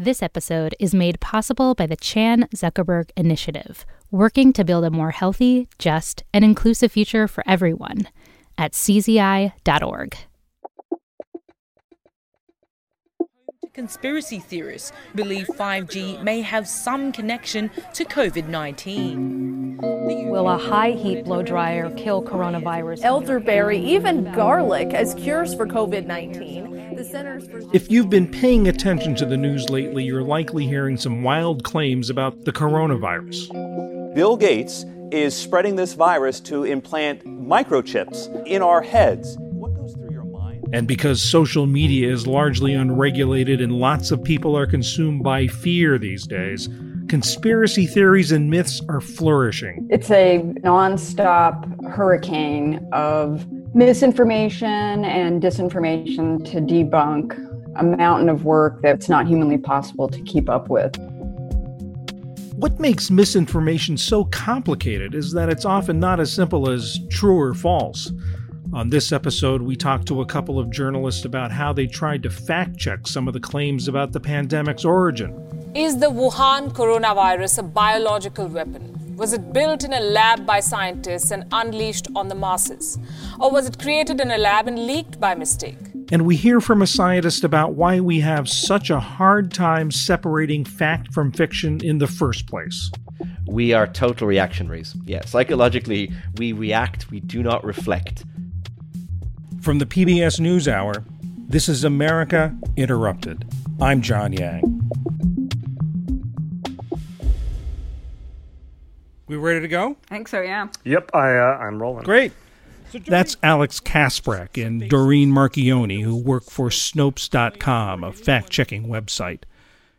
This episode is made possible by the Chan Zuckerberg Initiative, working to build a more healthy, just, and inclusive future for everyone at czi.org. Conspiracy theorists believe 5G may have some connection to COVID 19. Will a high heat blow dryer kill coronavirus? Elderberry, even garlic as cures for COVID 19. For. If you've been paying attention to the news lately, you're likely hearing some wild claims about the coronavirus. Bill Gates is spreading this virus to implant microchips in our heads. And because social media is largely unregulated and lots of people are consumed by fear these days, conspiracy theories and myths are flourishing. It's a nonstop hurricane of misinformation and disinformation to debunk a mountain of work that's not humanly possible to keep up with. What makes misinformation so complicated is that it's often not as simple as true or false. On this episode, we talked to a couple of journalists about how they tried to fact check some of the claims about the pandemic's origin. Is the Wuhan coronavirus a biological weapon? Was it built in a lab by scientists and unleashed on the masses? Or was it created in a lab and leaked by mistake? And we hear from a scientist about why we have such a hard time separating fact from fiction in the first place. We are total reactionaries. Yeah, psychologically, we react, we do not reflect. From the PBS NewsHour, this is America Interrupted. I'm John Yang. We ready to go? I think so, yeah. Yep, I, uh, I'm rolling. Great. That's Alex Kasprak and Doreen Marchionni, who work for Snopes.com, a fact checking website.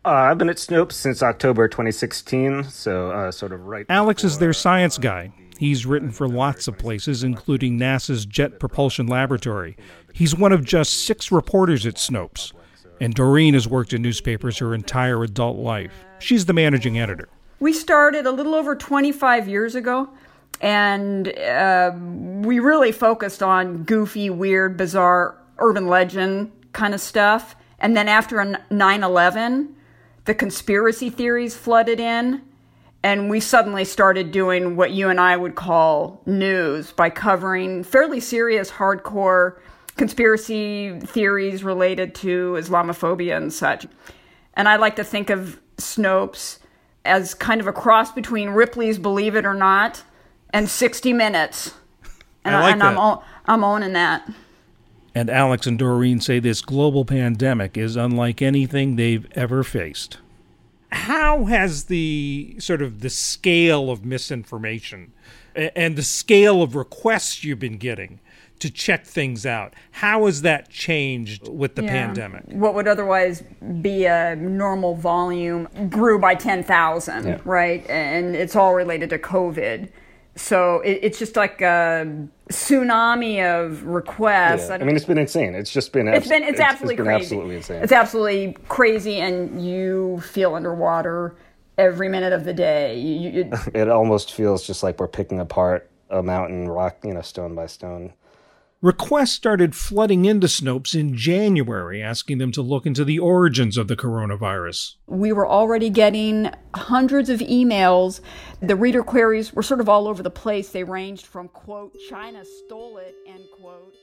Uh, I've been at Snopes since October 2016, so uh, sort of right. Alex is their science guy. He's written for lots of places, including NASA's Jet Propulsion Laboratory. He's one of just six reporters at Snopes. And Doreen has worked in newspapers her entire adult life. She's the managing editor. We started a little over 25 years ago, and uh, we really focused on goofy, weird, bizarre urban legend kind of stuff. And then after 9 11, the conspiracy theories flooded in, and we suddenly started doing what you and I would call news by covering fairly serious, hardcore conspiracy theories related to Islamophobia and such. And I like to think of Snopes as kind of a cross between Ripley's Believe It or Not and 60 Minutes. And, I like and that. I'm, I'm owning that. And Alex and Doreen say this global pandemic is unlike anything they've ever faced. How has the sort of the scale of misinformation and the scale of requests you've been getting to check things out, how has that changed with the Yeah. pandemic? What would otherwise be a normal volume grew by 10,000, Yeah. right? And it's all related to COVID. So it, it's just like a tsunami of requests. Yeah. I mean, it's been insane. It's just been. it's abs- been it's, absolutely been crazy. absolutely insane. It's absolutely crazy, and you feel underwater every minute of the day. You, you, it almost feels just like we're picking apart a mountain, rock, you know, stone by stone. Requests started flooding into Snopes in January, asking them to look into the origins of the coronavirus. we were already getting hundreds of emails. The reader queries were sort of all over the place. They ranged from quote China stole it end quote.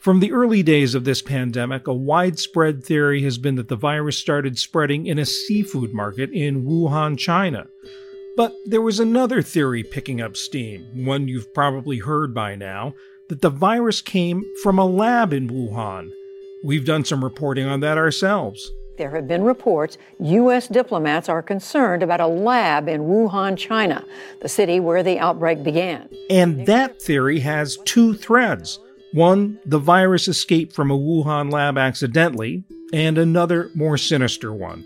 From the early days of this pandemic, a widespread theory has been that the virus started spreading in a seafood market in Wuhan, China. But there was another theory picking up steam, one you've probably heard by now, that the virus came from a lab in Wuhan. We've done some reporting on that ourselves. There have been reports U.S. diplomats are concerned about a lab in Wuhan, China, the city where the outbreak began. And that theory has two threads. One, the virus escaped from a Wuhan lab accidentally, and another, more sinister one,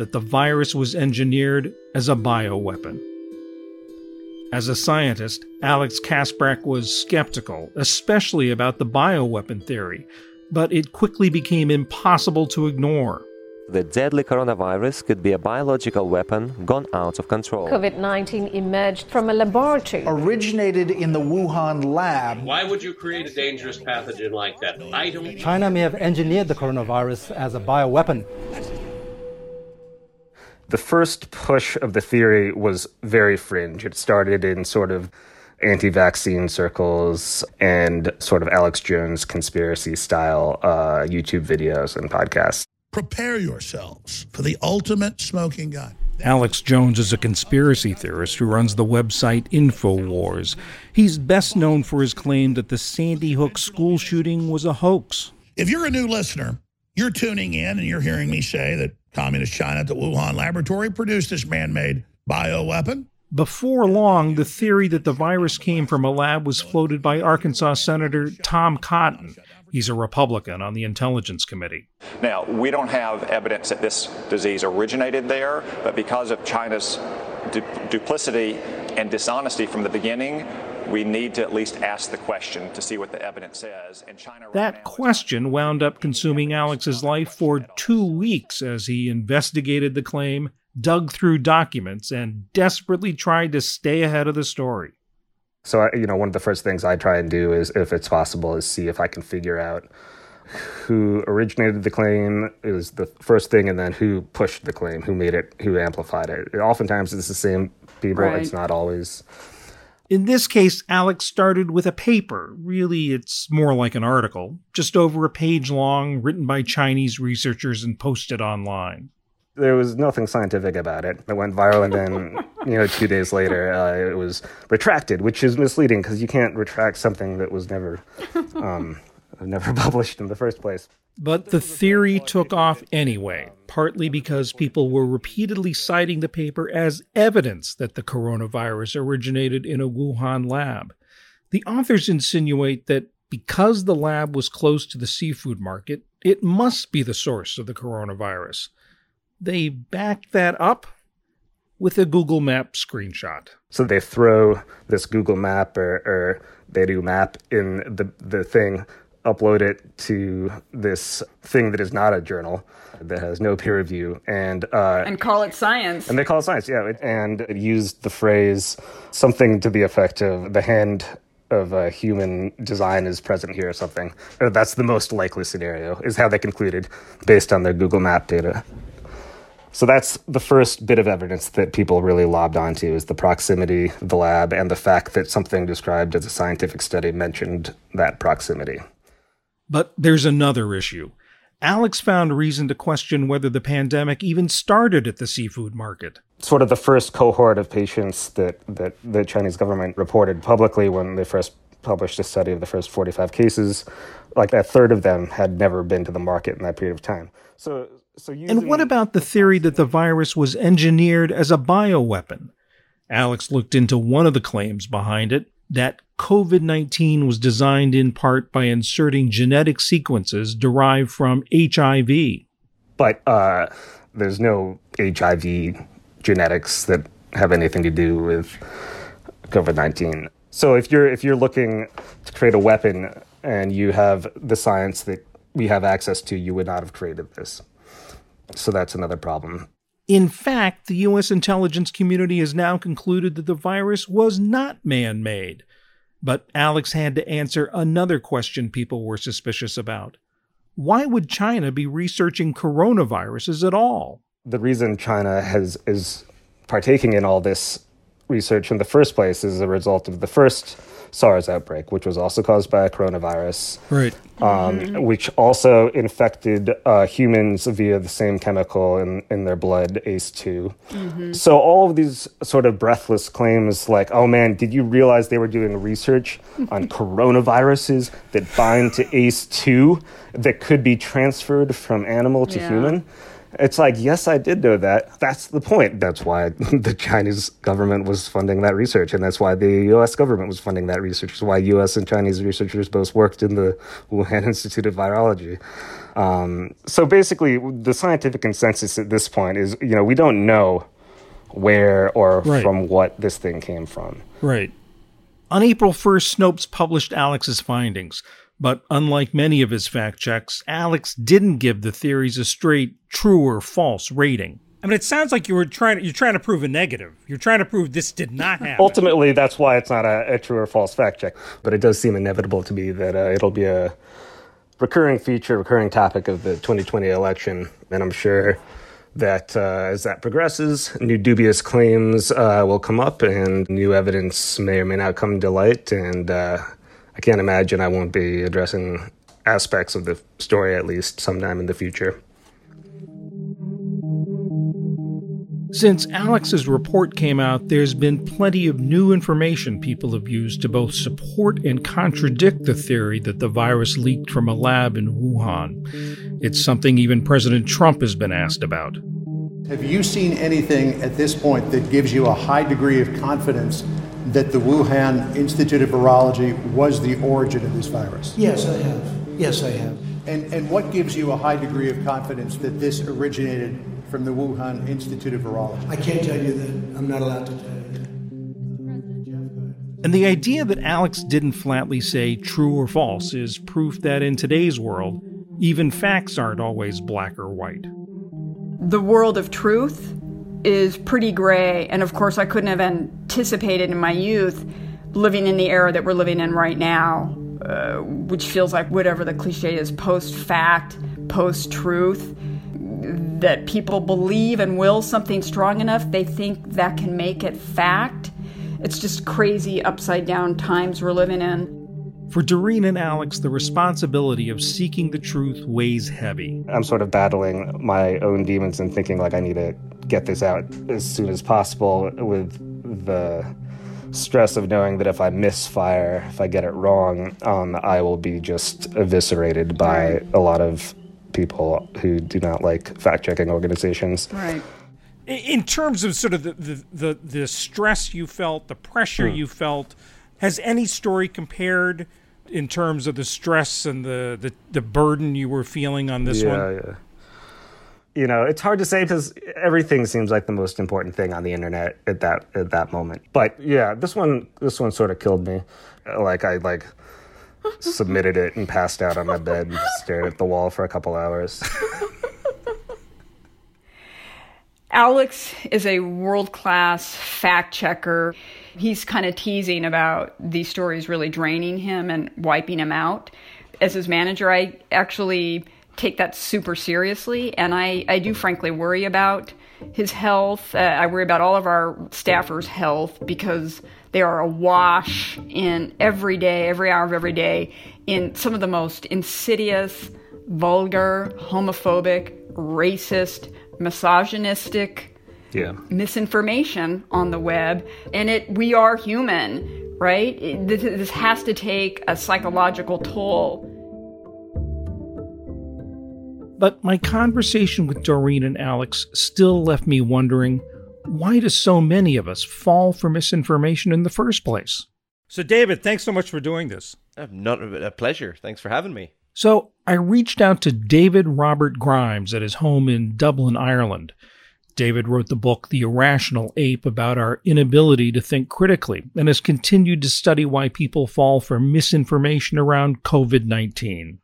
that the virus was engineered as a bioweapon. As a scientist, Alex Kasprak was skeptical, especially about the bioweapon theory, but it quickly became impossible to ignore. The deadly coronavirus could be a biological weapon gone out of control. COVID 19 emerged from a laboratory. Originated in the Wuhan lab. Why would you create a dangerous pathogen like that? I don't. China may have engineered the coronavirus as a bioweapon. The first push of the theory was very fringe. It started in sort of anti vaccine circles and sort of Alex Jones conspiracy style uh, YouTube videos and podcasts. Prepare yourselves for the ultimate smoking gun. Alex Jones is a conspiracy theorist who runs the website InfoWars. He's best known for his claim that the Sandy Hook school shooting was a hoax. If you're a new listener, you're tuning in and you're hearing me say that Communist China at the Wuhan laboratory produced this man made bioweapon. Before long, the theory that the virus came from a lab was floated by Arkansas Senator Tom Cotton. He's a Republican on the Intelligence Committee. Now, we don't have evidence that this disease originated there, but because of China's du- duplicity and dishonesty from the beginning, we need to at least ask the question to see what the evidence says. And China That question wound up consuming Alex's life for two weeks as he investigated the claim, dug through documents, and desperately tried to stay ahead of the story. So, you know, one of the first things I try and do is, if it's possible, is see if I can figure out who originated the claim is the first thing, and then who pushed the claim, who made it, who amplified it. Oftentimes, it's the same people. Right. It's not always. In this case, Alex started with a paper. Really, it's more like an article, just over a page long, written by Chinese researchers and posted online. There was nothing scientific about it. It went viral, and then you know, two days later, uh, it was retracted, which is misleading because you can't retract something that was never, um, never published in the first place. But the theory took off anyway, partly because people were repeatedly citing the paper as evidence that the coronavirus originated in a Wuhan lab. The authors insinuate that because the lab was close to the seafood market, it must be the source of the coronavirus. They back that up with a Google Map screenshot. So they throw this Google Map or, or Baidu Map in the, the thing, upload it to this thing that is not a journal, that has no peer review, and uh, and call it science. And they call it science, yeah. And it used the phrase something to the effect of the hand of a human design is present here or something. Or that's the most likely scenario, is how they concluded based on their Google Map data. So that's the first bit of evidence that people really lobbed onto is the proximity of the lab and the fact that something described as a scientific study mentioned that proximity. But there's another issue. Alex found reason to question whether the pandemic even started at the seafood market. Sort of the first cohort of patients that, that the Chinese government reported publicly when they first published a study of the first 45 cases, like a third of them had never been to the market in that period of time. So so and what about the theory that the virus was engineered as a bioweapon? Alex looked into one of the claims behind it that COVID 19 was designed in part by inserting genetic sequences derived from HIV. But uh, there's no HIV genetics that have anything to do with COVID 19. So if you're if you're looking to create a weapon and you have the science that we have access to, you would not have created this. So that's another problem. In fact, the U.S. intelligence community has now concluded that the virus was not man made. But Alex had to answer another question people were suspicious about. Why would China be researching coronaviruses at all? The reason China has is partaking in all this research in the first place is a result of the first SARS outbreak, which was also caused by a coronavirus. Right. Um, mm-hmm. Which also infected uh, humans via the same chemical in, in their blood, ACE2. Mm-hmm. So, all of these sort of breathless claims, like, oh man, did you realize they were doing research on coronaviruses that bind to ACE2 that could be transferred from animal to Yeah. human? It's like, yes, I did know that. That's the point. That's why the Chinese government was funding that research, and that's why the U.S. government was funding that research. It's why U.S. and Chinese researchers both worked in the Wuhan Institute of Virology. Um, so basically, the scientific consensus at this point is, you know, we don't know where or Right. from what this thing came from. Right. On April 1st, Snopes published Alex's findings. But unlike many of his fact checks, Alex didn't give the theories a straight true or false rating. I mean, it sounds like you were trying. You're trying to prove a negative. You're trying to prove this did not happen. Ultimately, that's why it's not a, a true or false fact check. But it does seem inevitable to me that uh, it'll be a recurring feature, recurring topic of the 2020 election. And I'm sure that uh, as that progresses, new dubious claims uh, will come up and new evidence may or may not come to light. And uh, I can't imagine I won't be addressing aspects of the story at least sometime in the future. Since Alex's report came out, there's been plenty of new information people have used to both support and contradict the theory that the virus leaked from a lab in Wuhan. It's something even President Trump has been asked about. Have you seen anything at this point that gives you a high degree of confidence that the Wuhan Institute of Virology was the origin of this virus? Yes, I have. Yes, I have. And, and what gives you a high degree of confidence that this originated from the Wuhan Institute of Virology? I can't tell you that. I'm not allowed to tell you that. And the idea that Alex didn't flatly say true or false is proof that in today's world, even facts aren't always black or white. The world of truth is pretty gray, and of course, I couldn't have anticipated in my youth living in the era that we're living in right now, uh, which feels like whatever the cliche is post fact, post truth that people believe and will something strong enough, they think that can make it fact. It's just crazy upside down times we're living in. For Doreen and Alex, the responsibility of seeking the truth weighs heavy. I'm sort of battling my own demons and thinking like I need to get this out as soon as possible with the stress of knowing that if I misfire, if I get it wrong, um, I will be just eviscerated by a lot of people who do not like fact checking organizations. Right. In terms of sort of the, the, the, the stress you felt, the pressure Hmm. you felt, has any story compared in terms of the stress and the, the, the burden you were feeling on this yeah, one? Yeah. You know, it's hard to say because everything seems like the most important thing on the internet at that at that moment. But yeah, this one this one sort of killed me. Like I like submitted it and passed out on my bed and stared at the wall for a couple hours. Alex is a world class fact checker. He's kind of teasing about these stories really draining him and wiping him out. As his manager, I actually take that super seriously, and I, I do frankly worry about his health. Uh, I worry about all of our staffers' health because they are awash in every day, every hour of every day, in some of the most insidious, vulgar, homophobic, racist, misogynistic yeah. misinformation on the web. And it, we are human, right? This, this has to take a psychological toll. But my conversation with Doreen and Alex still left me wondering why do so many of us fall for misinformation in the first place? So, David, thanks so much for doing this. Uh, Not a pleasure. Thanks for having me. So, I reached out to David Robert Grimes at his home in Dublin, Ireland. David wrote the book The Irrational Ape about our inability to think critically and has continued to study why people fall for misinformation around COVID 19.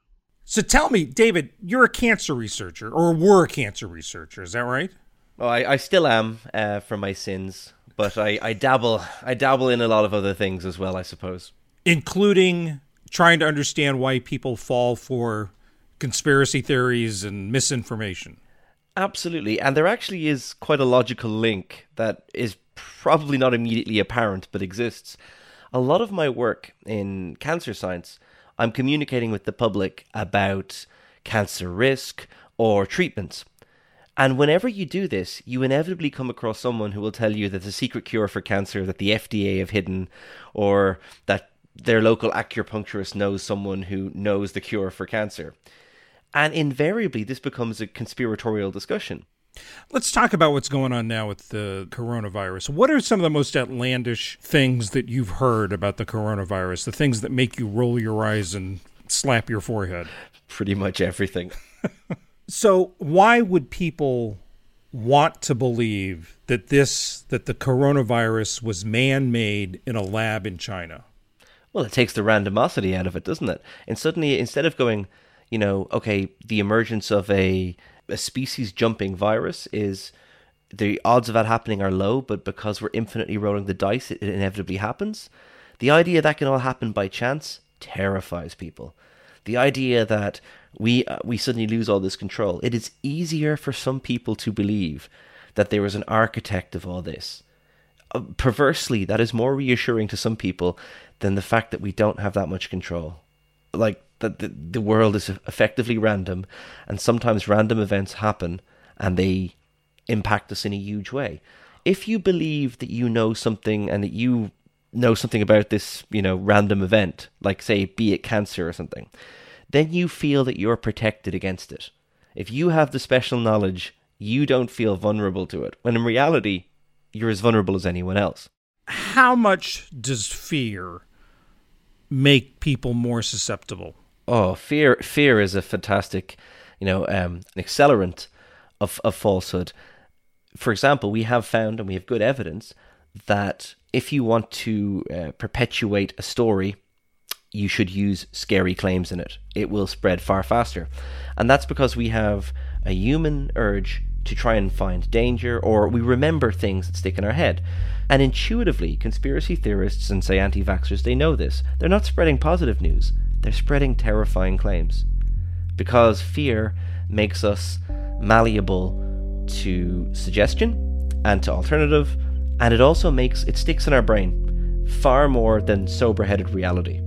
So tell me, David, you're a cancer researcher, or were a cancer researcher, is that right? Oh, I, I still am uh, for my sins, but I, I dabble I dabble in a lot of other things as well, I suppose. Including trying to understand why people fall for conspiracy theories and misinformation. Absolutely, and there actually is quite a logical link that is probably not immediately apparent but exists. A lot of my work in cancer science, I'm communicating with the public about cancer risk or treatments. And whenever you do this, you inevitably come across someone who will tell you that the secret cure for cancer that the FDA have hidden, or that their local acupuncturist knows someone who knows the cure for cancer. And invariably, this becomes a conspiratorial discussion. Let's talk about what's going on now with the coronavirus. What are some of the most outlandish things that you've heard about the coronavirus? The things that make you roll your eyes and slap your forehead? Pretty much everything. So, why would people want to believe that this that the coronavirus was man-made in a lab in China? Well, it takes the randomosity out of it, doesn't it? And suddenly, instead of going, you know, okay, the emergence of a a species jumping virus is the odds of that happening are low, but because we're infinitely rolling the dice, it inevitably happens. The idea that can all happen by chance terrifies people. The idea that we uh, we suddenly lose all this control. It is easier for some people to believe that there is an architect of all this. Uh, perversely, that is more reassuring to some people than the fact that we don't have that much control. Like that the, the world is effectively random, and sometimes random events happen and they impact us in a huge way. If you believe that you know something and that you know something about this, you know, random event, like say, be it cancer or something, then you feel that you're protected against it. If you have the special knowledge, you don't feel vulnerable to it, when in reality, you're as vulnerable as anyone else. How much does fear make people more susceptible? Oh, fear! Fear is a fantastic, you know, um, accelerant of, of falsehood. For example, we have found, and we have good evidence, that if you want to uh, perpetuate a story, you should use scary claims in it. It will spread far faster. And that's because we have a human urge to try and find danger, or we remember things that stick in our head. And intuitively, conspiracy theorists and, say, anti vaxxers, they know this. They're not spreading positive news, they're spreading terrifying claims. Because fear makes us malleable to suggestion and to alternative, and it also makes it sticks in our brain far more than sober headed reality.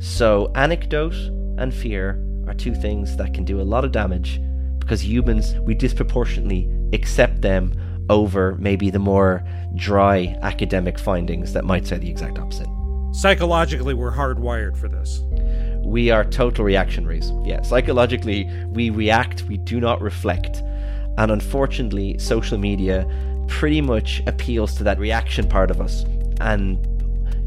So, anecdote and fear are two things that can do a lot of damage because humans, we disproportionately accept them over maybe the more dry academic findings that might say the exact opposite. Psychologically, we're hardwired for this. We are total reactionaries. Yeah, psychologically, we react, we do not reflect. And unfortunately, social media pretty much appeals to that reaction part of us. And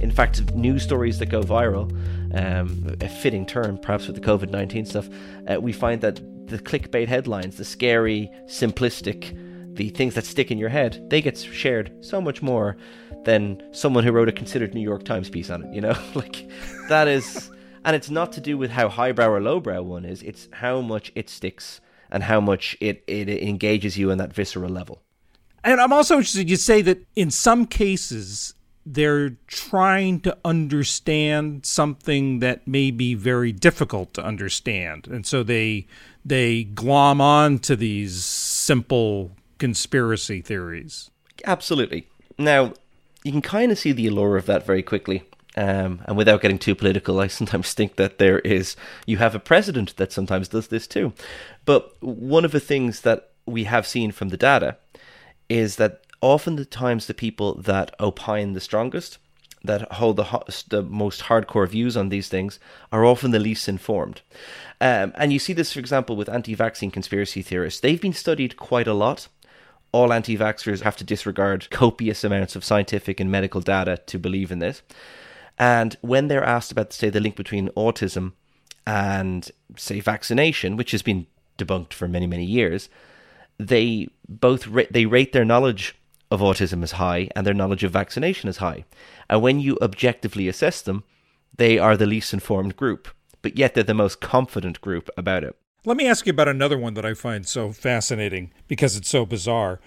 in fact, news stories that go viral, um, a fitting term perhaps with the COVID 19 stuff, uh, we find that the clickbait headlines, the scary, simplistic, the things that stick in your head, they get shared so much more than someone who wrote a considered New York Times piece on it, you know? like, that is. And it's not to do with how highbrow or lowbrow one is, it's how much it sticks and how much it, it engages you on that visceral level. And I'm also interested, you say that in some cases, they're trying to understand something that may be very difficult to understand. And so they they glom on to these simple conspiracy theories. Absolutely. Now you can kind of see the allure of that very quickly um, and without getting too political, I sometimes think that there is, you have a president that sometimes does this too. But one of the things that we have seen from the data is that often the times the people that opine the strongest, that hold the, the most hardcore views on these things, are often the least informed. Um, and you see this, for example, with anti vaccine conspiracy theorists. They've been studied quite a lot. All anti vaxxers have to disregard copious amounts of scientific and medical data to believe in this. And when they're asked about, say, the link between autism and, say, vaccination, which has been debunked for many, many years, they both ra- they rate their knowledge of autism as high and their knowledge of vaccination as high. And when you objectively assess them, they are the least informed group, but yet they're the most confident group about it. Let me ask you about another one that I find so fascinating because it's so bizarre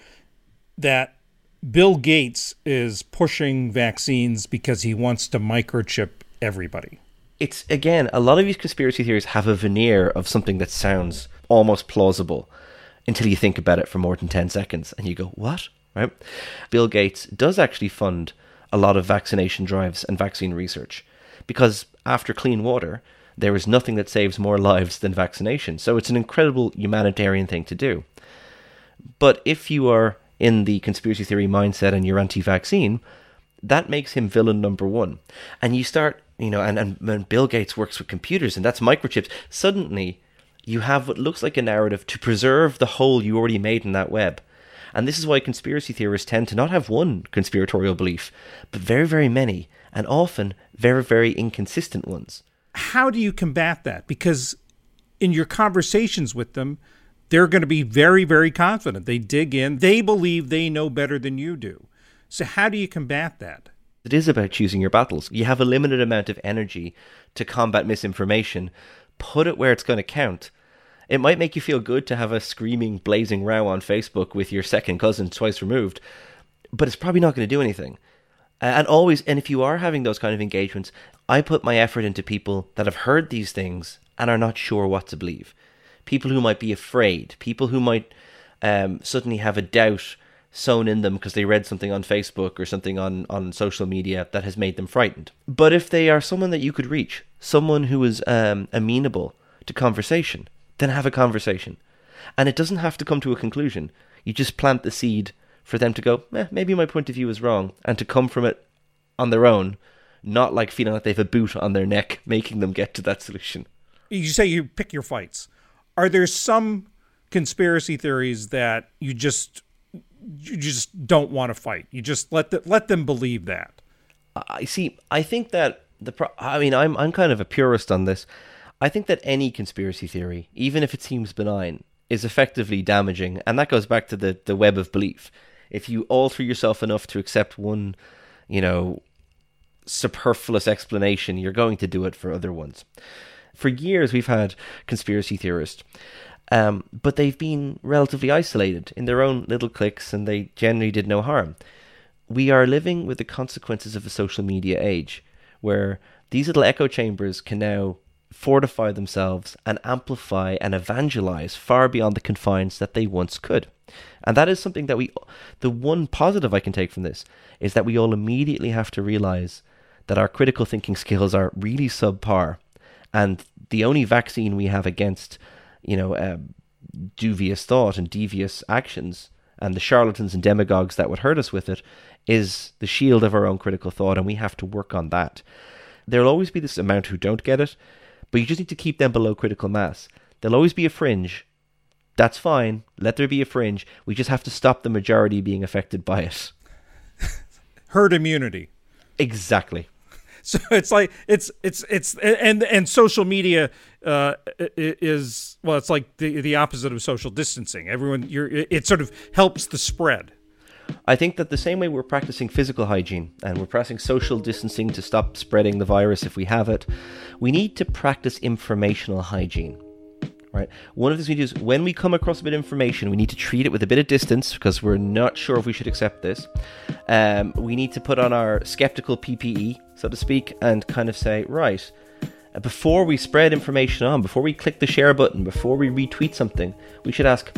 that Bill Gates is pushing vaccines because he wants to microchip everybody. It's again, a lot of these conspiracy theories have a veneer of something that sounds almost plausible until you think about it for more than 10 seconds and you go, what? Right? Bill Gates does actually fund a lot of vaccination drives and vaccine research because after clean water, there is nothing that saves more lives than vaccination. So it's an incredible humanitarian thing to do. But if you are in the conspiracy theory mindset and you're anti vaccine, that makes him villain number one. And you start, you know, and, and when Bill Gates works with computers and that's microchips, suddenly you have what looks like a narrative to preserve the hole you already made in that web. And this is why conspiracy theorists tend to not have one conspiratorial belief, but very, very many, and often very, very inconsistent ones. How do you combat that? Because in your conversations with them, they're going to be very, very confident. They dig in, they believe they know better than you do. So, how do you combat that? It is about choosing your battles. You have a limited amount of energy to combat misinformation. Put it where it's going to count. It might make you feel good to have a screaming, blazing row on Facebook with your second cousin twice removed, but it's probably not going to do anything. And always, and if you are having those kind of engagements, I put my effort into people that have heard these things and are not sure what to believe. People who might be afraid, people who might um, suddenly have a doubt sown in them because they read something on Facebook or something on, on social media that has made them frightened. But if they are someone that you could reach, someone who is um, amenable to conversation, then have a conversation. And it doesn't have to come to a conclusion. You just plant the seed for them to go, eh, maybe my point of view is wrong, and to come from it on their own, not like feeling like they have a boot on their neck, making them get to that solution. You say you pick your fights. Are there some conspiracy theories that you just you just don't want to fight? You just let the, let them believe that. I see. I think that the. Pro- I mean, I'm I'm kind of a purist on this. I think that any conspiracy theory, even if it seems benign, is effectively damaging, and that goes back to the the web of belief if you alter yourself enough to accept one, you know, superfluous explanation, you're going to do it for other ones. For years, we've had conspiracy theorists, um, but they've been relatively isolated in their own little cliques and they generally did no harm. We are living with the consequences of a social media age where these little echo chambers can now fortify themselves and amplify and evangelize far beyond the confines that they once could. And that is something that we, the one positive I can take from this is that we all immediately have to realize that our critical thinking skills are really subpar. And the only vaccine we have against, you know, uh, dubious thought and devious actions and the charlatans and demagogues that would hurt us with it is the shield of our own critical thought. And we have to work on that. There'll always be this amount who don't get it, but you just need to keep them below critical mass. There'll always be a fringe, that's fine. Let there be a fringe. We just have to stop the majority being affected by it. Herd immunity. Exactly. So it's like it's it's it's and and social media uh, is well, it's like the the opposite of social distancing. Everyone, you're it sort of helps the spread. I think that the same way we're practicing physical hygiene and we're practicing social distancing to stop spreading the virus if we have it, we need to practice informational hygiene right? One of the things we do is when we come across a bit of information, we need to treat it with a bit of distance because we're not sure if we should accept this. Um, we need to put on our skeptical PPE, so to speak, and kind of say, right, uh, before we spread information on, before we click the share button, before we retweet something, we should ask,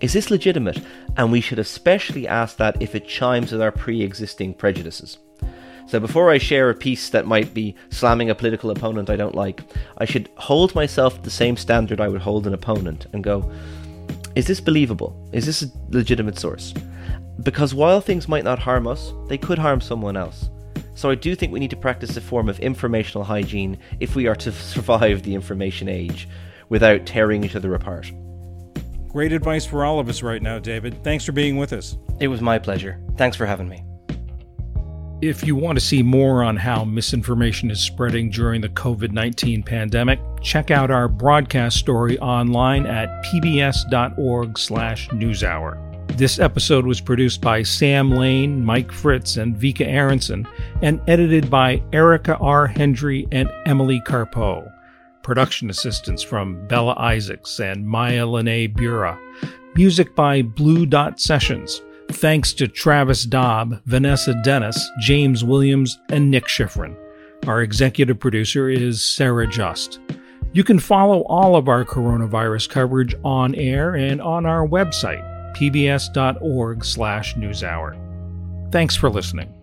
is this legitimate? And we should especially ask that if it chimes with our pre existing prejudices. So before I share a piece that might be slamming a political opponent I don't like, I should hold myself the same standard I would hold an opponent and go, is this believable? Is this a legitimate source? Because while things might not harm us, they could harm someone else. So I do think we need to practice a form of informational hygiene if we are to survive the information age without tearing each other apart. Great advice for all of us right now, David. Thanks for being with us. It was my pleasure. Thanks for having me. If you want to see more on how misinformation is spreading during the COVID 19 pandemic, check out our broadcast story online at pbs.org/slash newshour. This episode was produced by Sam Lane, Mike Fritz, and Vika Aronson, and edited by Erica R. Hendry and Emily Carpeau. Production assistance from Bella Isaacs and Maya Lene Bura. Music by Blue Dot Sessions. Thanks to Travis Daub, Vanessa Dennis, James Williams, and Nick Schifrin. Our executive producer is Sarah Just. You can follow all of our coronavirus coverage on air and on our website, pbs.org/newshour. Thanks for listening.